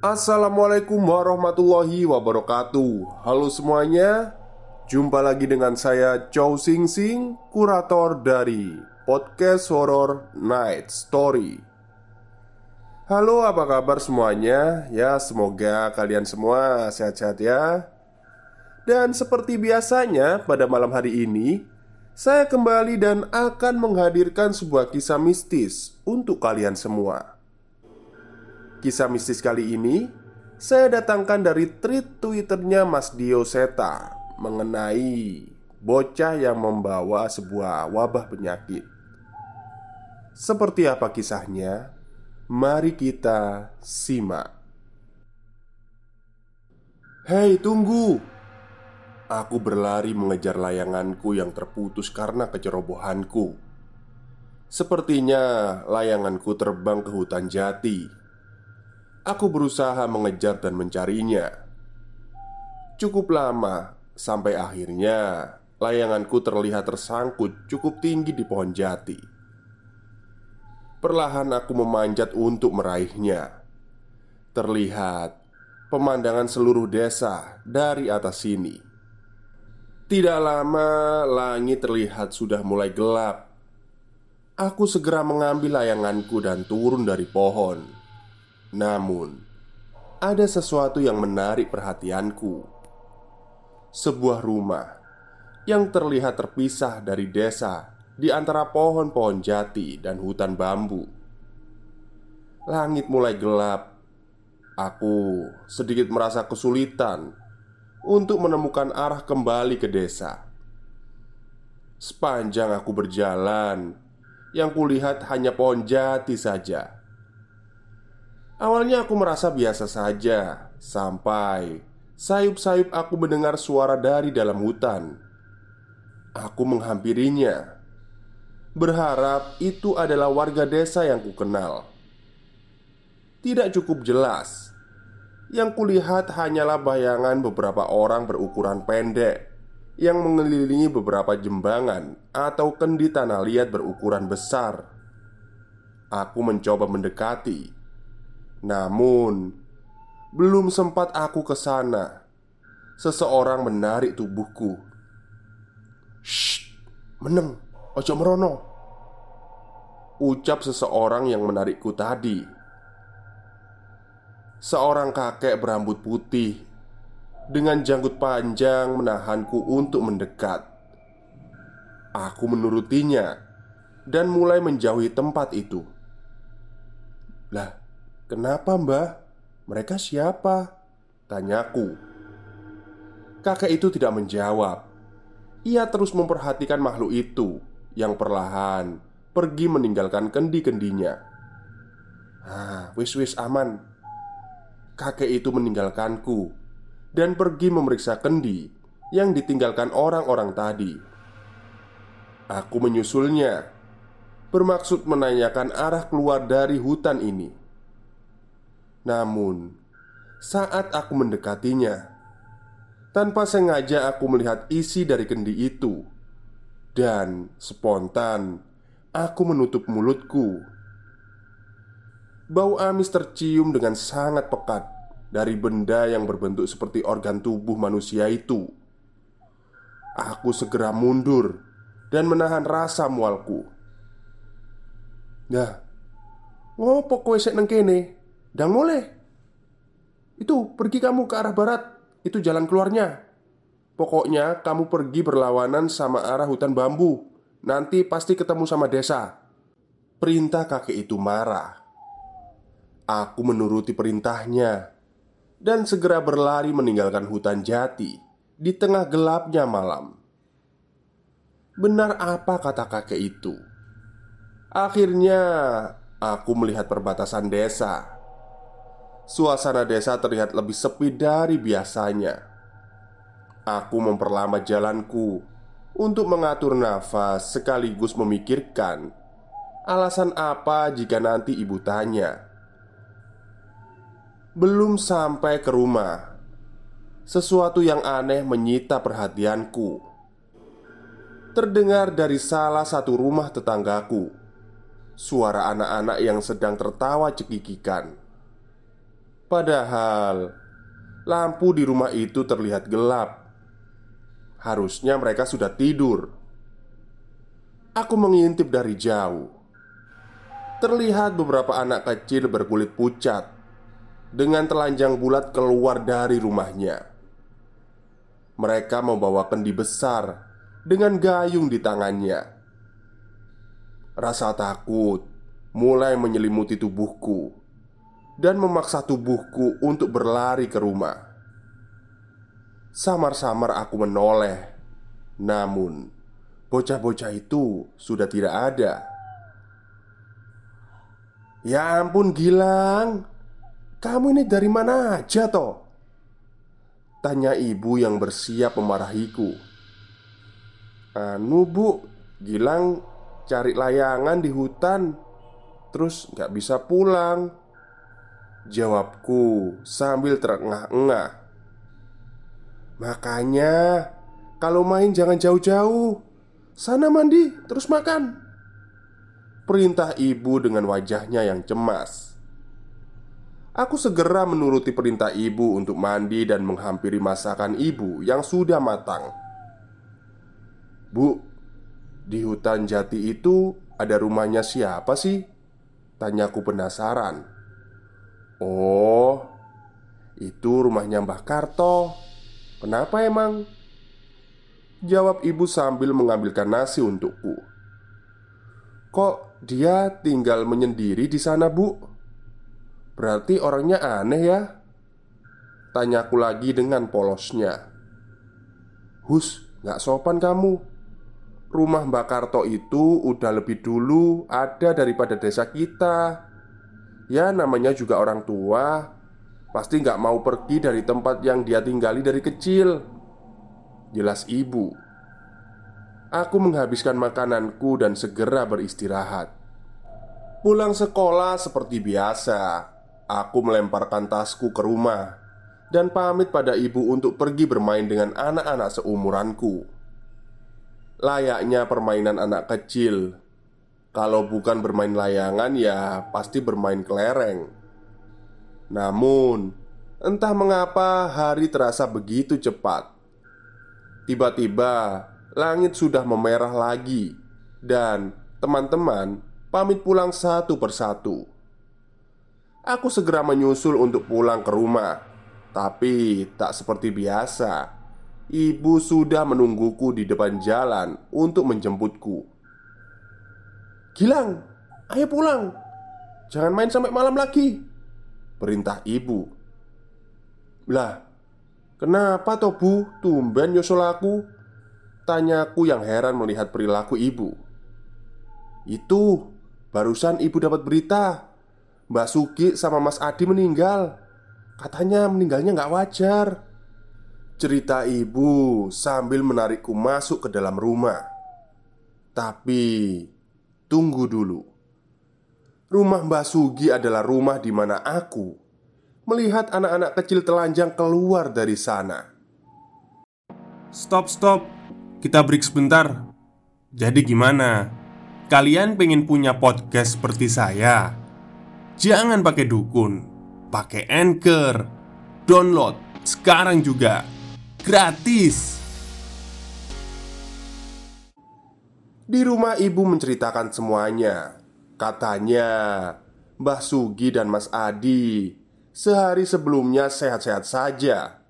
Assalamualaikum warahmatullahi wabarakatuh. Halo semuanya Jumpa lagi dengan saya Chow Sing Sing Kurator dari Podcast Horror Night Story. Halo apa kabar semuanya? Ya semoga kalian semua sehat-sehat ya. Dan seperti biasanya pada malam hari ini Saya kembali dan akan menghadirkan sebuah kisah mistis Untuk kalian semua Kisah mistis kali ini saya datangkan dari tweet twitternya Mas Dio Seta Mengenai bocah yang membawa sebuah wabah penyakit. Seperti apa kisahnya? Mari kita simak. Hei tunggu! Aku berlari mengejar layanganku yang terputus karena kecerobohanku. Sepertinya layanganku terbang ke hutan jati Aku berusaha mengejar dan mencarinya. Cukup lama sampai akhirnya layanganku terlihat tersangkut cukup tinggi di pohon jati. Perlahan aku memanjat untuk meraihnya. Terlihat pemandangan seluruh desa dari atas sini. Tidak lama, langit terlihat sudah mulai gelap. Aku segera mengambil layanganku dan turun dari pohon. Namun, ada sesuatu yang menarik perhatianku. Sebuah rumah yang terlihat terpisah dari desa di antara pohon-pohon jati dan hutan bambu. Langit mulai gelap. Aku sedikit merasa kesulitan untuk menemukan arah kembali ke desa. Sepanjang aku berjalan, yang kulihat hanya pohon jati saja Awalnya aku merasa biasa saja Sampai Sayup-sayup aku mendengar suara dari dalam hutan. Aku menghampirinya Berharap itu adalah warga desa yang kukenal. Tidak cukup jelas Yang kulihat hanyalah bayangan beberapa orang berukuran pendek Yang mengelilingi beberapa jembangan Atau kendi tanah liat berukuran besar. Aku mencoba mendekati namun, belum sempat aku ke sana, seseorang menarik tubuhku. Shh, meneng, ojo merono. Ucap seseorang yang menarikku tadi. Seorang kakek berambut putih dengan janggut panjang menahanku untuk mendekat. Aku menurutinya dan mulai menjauhi tempat itu. Lah, Kenapa mbah? Mereka siapa? Tanyaku Kakek itu tidak menjawab. Ia terus memperhatikan makhluk itu Yang perlahan pergi meninggalkan kendi-kendinya. Ah, wis-wis aman. Kakek itu meninggalkanku Dan pergi memeriksa kendi Yang ditinggalkan orang-orang tadi. Aku menyusulnya Bermaksud menanyakan arah keluar dari hutan ini namun, saat aku mendekatinya, tanpa sengaja aku melihat isi dari kendi itu, dan spontan aku menutup mulutku. Bau amis tercium dengan sangat pekat dari benda yang berbentuk seperti organ tubuh manusia itu. Aku segera mundur dan menahan rasa mualku. Nah, ngopo kowe sik nang kene? Dang mulai. Itu pergi kamu ke arah barat. Itu jalan keluarnya. Pokoknya kamu pergi berlawanan sama arah hutan bambu. Nanti pasti ketemu sama desa. Perintah kakek itu marah. Aku menuruti perintahnya dan segera berlari meninggalkan hutan jati di tengah gelapnya malam. Benar apa kata kakek itu? Akhirnya, aku melihat perbatasan desa. Suasana desa terlihat lebih sepi dari biasanya. Aku memperlama jalanku untuk mengatur nafas sekaligus memikirkan alasan apa jika nanti ibu tanya. Belum sampai ke rumah, sesuatu yang aneh menyita perhatianku. Terdengar dari salah satu rumah tetanggaku suara anak-anak yang sedang tertawa cekikikan. Padahal lampu di rumah itu terlihat gelap. Harusnya mereka sudah tidur. Aku mengintip dari jauh. Terlihat beberapa anak kecil berkulit pucat dengan telanjang bulat keluar dari rumahnya. Mereka membawa kendi besar dengan gayung di tangannya. Rasa takut mulai menyelimuti tubuhku dan memaksa tubuhku untuk berlari ke rumah. Samar-samar aku menoleh, namun bocah-bocah itu sudah tidak ada. Ya ampun, Gilang, kamu ini dari mana aja, toh? Tanya ibu yang bersiap memarahiku. Anu, bu, Gilang cari layangan di hutan Terus nggak bisa pulang Jawabku sambil terengah-engah. Makanya Kalau main jangan jauh-jauh. Sana mandi terus makan. Perintah ibu dengan wajahnya yang cemas. Aku segera menuruti perintah ibu untuk mandi dan menghampiri masakan ibu yang sudah matang. Bu, di hutan jati itu ada rumahnya siapa sih? Tanyaku penasaran Oh Itu rumahnya Mbah Karto Kenapa emang? Jawab ibu sambil mengambilkan nasi untukku Kok dia tinggal menyendiri di sana bu? Berarti orangnya aneh ya? Tanyaku lagi dengan polosnya Hus, gak sopan kamu Rumah Mbak Karto itu udah lebih dulu ada daripada desa kita Ya namanya juga orang tua. Pasti nggak mau pergi dari tempat yang dia tinggali dari kecil. Jelas ibu. Aku menghabiskan makananku dan segera beristirahat. Pulang sekolah seperti biasa Aku melemparkan tasku ke rumah Dan pamit pada ibu untuk pergi bermain dengan anak-anak seumuranku. Layaknya permainan anak kecil Kalau bukan bermain layangan ya pasti bermain kelereng. Namun Entah mengapa hari terasa begitu cepat. Tiba-tiba langit sudah memerah lagi Dan teman-teman pamit pulang satu persatu. Aku segera menyusul untuk pulang ke rumah Tapi tak seperti biasa. Ibu sudah menungguku di depan jalan untuk menjemputku. "Gilang, ayo pulang. Jangan main sampai malam lagi." Perintah ibu. "Lah, kenapa toh, Bu? Tumben nyusul aku?" Tanyaku yang heran melihat perilaku ibu. "Itu, barusan ibu dapat berita Mbak Sugi sama Mas Adi meninggal. Katanya meninggalnya nggak wajar." Cerita ibu sambil menarikku masuk ke dalam rumah Tapi Tunggu dulu. Rumah Mbak Sugi adalah rumah di mana aku Melihat anak-anak kecil telanjang keluar dari sana. Stop, stop. Kita break sebentar. Jadi gimana? Kalian pengen punya podcast seperti saya? Jangan pakai dukun. Pakai anchor. Download sekarang juga. Gratis. Di rumah ibu menceritakan semuanya. Katanya, Mbah Sugi dan Mas Adi sehari sebelumnya sehat-sehat saja.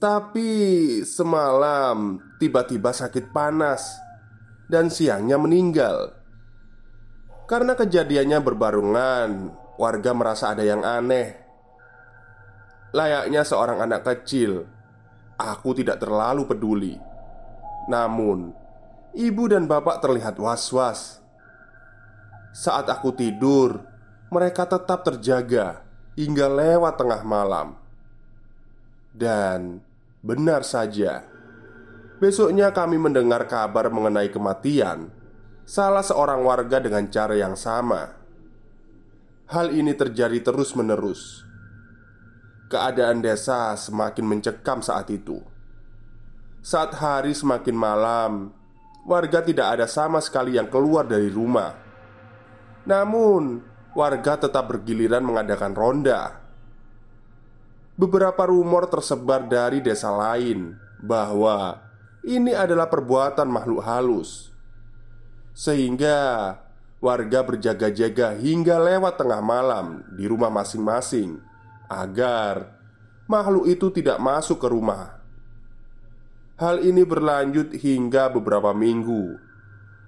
Tapi semalam tiba-tiba sakit panas dan siangnya meninggal. Karena kejadiannya berbarungan, warga merasa ada yang aneh. Layaknya seorang anak kecil, aku tidak terlalu peduli. Namun, ibu dan bapak terlihat was-was. Saat aku tidur, mereka tetap terjaga hingga lewat tengah malam. Dan benar saja, besoknya kami mendengar kabar mengenai kematian salah seorang warga dengan cara yang sama. Hal ini terjadi terus-menerus. Keadaan desa semakin mencekam saat itu. Saat hari semakin malam, warga tidak ada sama sekali yang keluar dari rumah. Namun, warga tetap bergiliran mengadakan ronda. Beberapa rumor tersebar dari desa lain bahwa ini adalah perbuatan makhluk halus, sehingga warga berjaga-jaga hingga lewat tengah malam di rumah masing-masing agar makhluk itu tidak masuk ke rumah. Hal ini berlanjut hingga beberapa minggu,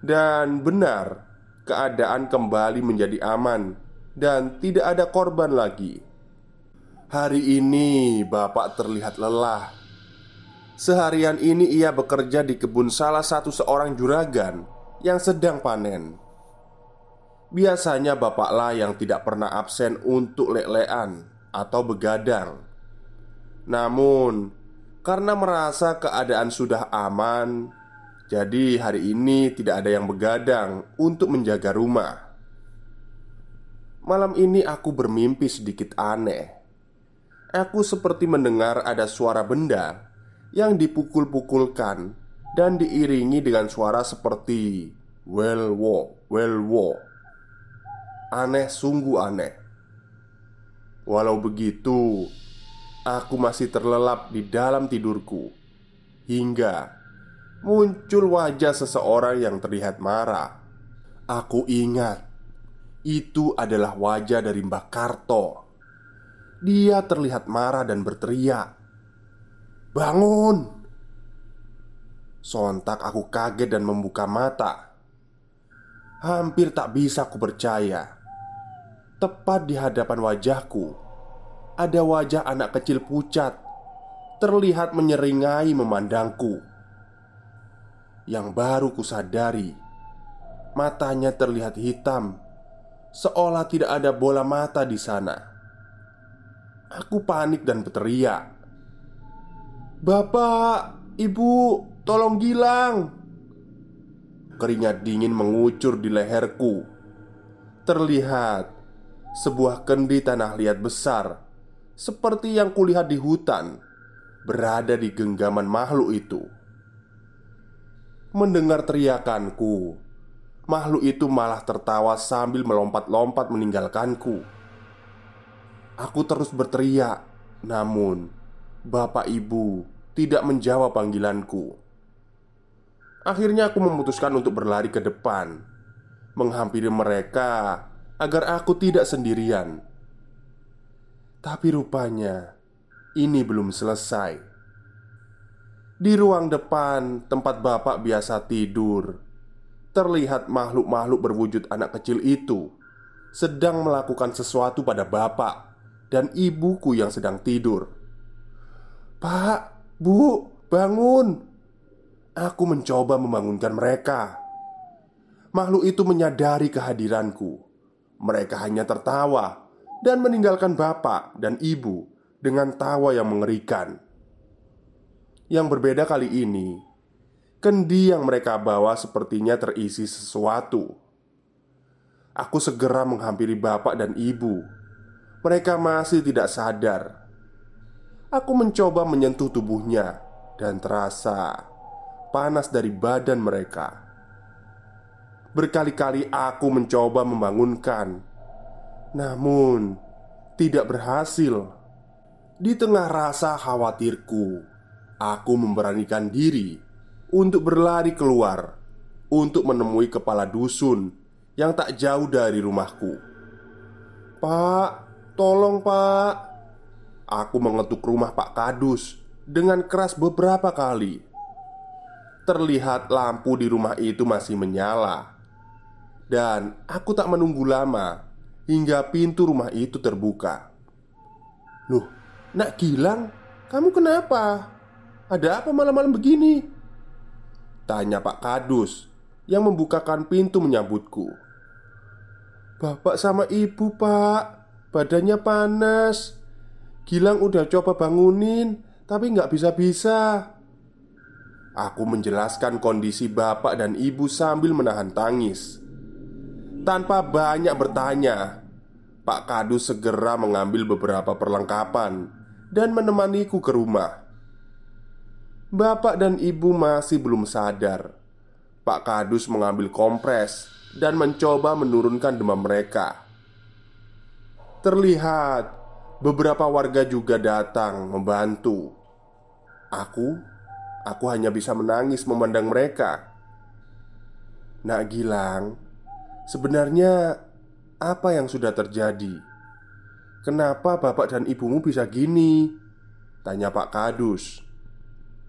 dan benar keadaan kembali menjadi aman dan tidak ada korban lagi. Hari ini bapak terlihat lelah. Seharian ini ia bekerja di kebun salah satu seorang juragan yang sedang panen. Biasanya bapaklah yang tidak pernah absen untuk lelean atau begadang. Namun, karena merasa keadaan sudah aman, jadi hari ini tidak ada yang begadang untuk menjaga rumah. Malam ini aku bermimpi sedikit aneh. Aku seperti mendengar ada suara benda yang dipukul-pukulkan dan diiringi dengan suara seperti well wo, well wo. Aneh sungguh aneh. Walau begitu, aku masih terlelap di dalam tidurku hingga muncul wajah seseorang yang terlihat marah. Aku ingat itu adalah wajah dari Mbak Karto. Dia terlihat marah dan berteriak, "Bangun!" Sontak aku kaget dan membuka mata. Hampir tak bisa aku percaya. Tepat di hadapan wajahku, ada wajah anak kecil pucat, terlihat menyeringai memandangku. Yang baru kusadari, matanya terlihat hitam, seolah tidak ada bola mata di sana. Aku panik dan berteriak Bapak, ibu, tolong gilang Keringat dingin mengucur di leherku Terlihat Sebuah kendi tanah liat besar Seperti yang kulihat di hutan Berada di genggaman makhluk itu Mendengar teriakanku Makhluk itu malah tertawa sambil melompat-lompat meninggalkanku Aku terus berteriak, namun bapak ibu tidak menjawab panggilanku. Akhirnya aku memutuskan untuk berlari ke depan, menghampiri mereka agar aku tidak sendirian. Tapi rupanya ini belum selesai. Di ruang depan tempat bapak biasa tidur, terlihat makhluk-makhluk berwujud anak kecil itu sedang melakukan sesuatu pada bapak dan ibuku yang sedang tidur. "Pak, Bu, bangun!" Aku mencoba membangunkan mereka. Makhluk itu menyadari kehadiranku. Mereka hanya tertawa dan meninggalkan bapak dan ibu dengan tawa yang mengerikan. Yang berbeda kali ini, kendi yang mereka bawa sepertinya terisi sesuatu. Aku segera menghampiri bapak dan ibu mereka masih tidak sadar. Aku mencoba menyentuh tubuhnya dan terasa panas dari badan mereka. Berkali-kali aku mencoba membangunkan, namun tidak berhasil. Di tengah rasa khawatirku, aku memberanikan diri untuk berlari keluar untuk menemui kepala dusun yang tak jauh dari rumahku. "Pak, tolong, Pak." Aku mengetuk rumah Pak Kadus dengan keras beberapa kali. Terlihat lampu di rumah itu masih menyala, dan aku tak menunggu lama hingga pintu rumah itu terbuka. "Loh, Nak Gilang, kamu kenapa? Ada apa malam-malam begini?" Tanya Pak Kadus yang membukakan pintu menyambutku. Bapak sama ibu pak Badannya panas Gilang udah coba bangunin Tapi nggak bisa-bisa Aku menjelaskan kondisi bapak dan ibu sambil menahan tangis Tanpa banyak bertanya Pak Kadus segera mengambil beberapa perlengkapan Dan menemaniku ke rumah Bapak dan ibu masih belum sadar Pak Kadus mengambil kompres dan mencoba menurunkan demam mereka. Terlihat beberapa warga juga datang membantu. Aku, aku hanya bisa menangis memandang mereka. Nak Gilang, sebenarnya apa yang sudah terjadi? Kenapa bapak dan ibumu bisa gini? Tanya Pak Kadus.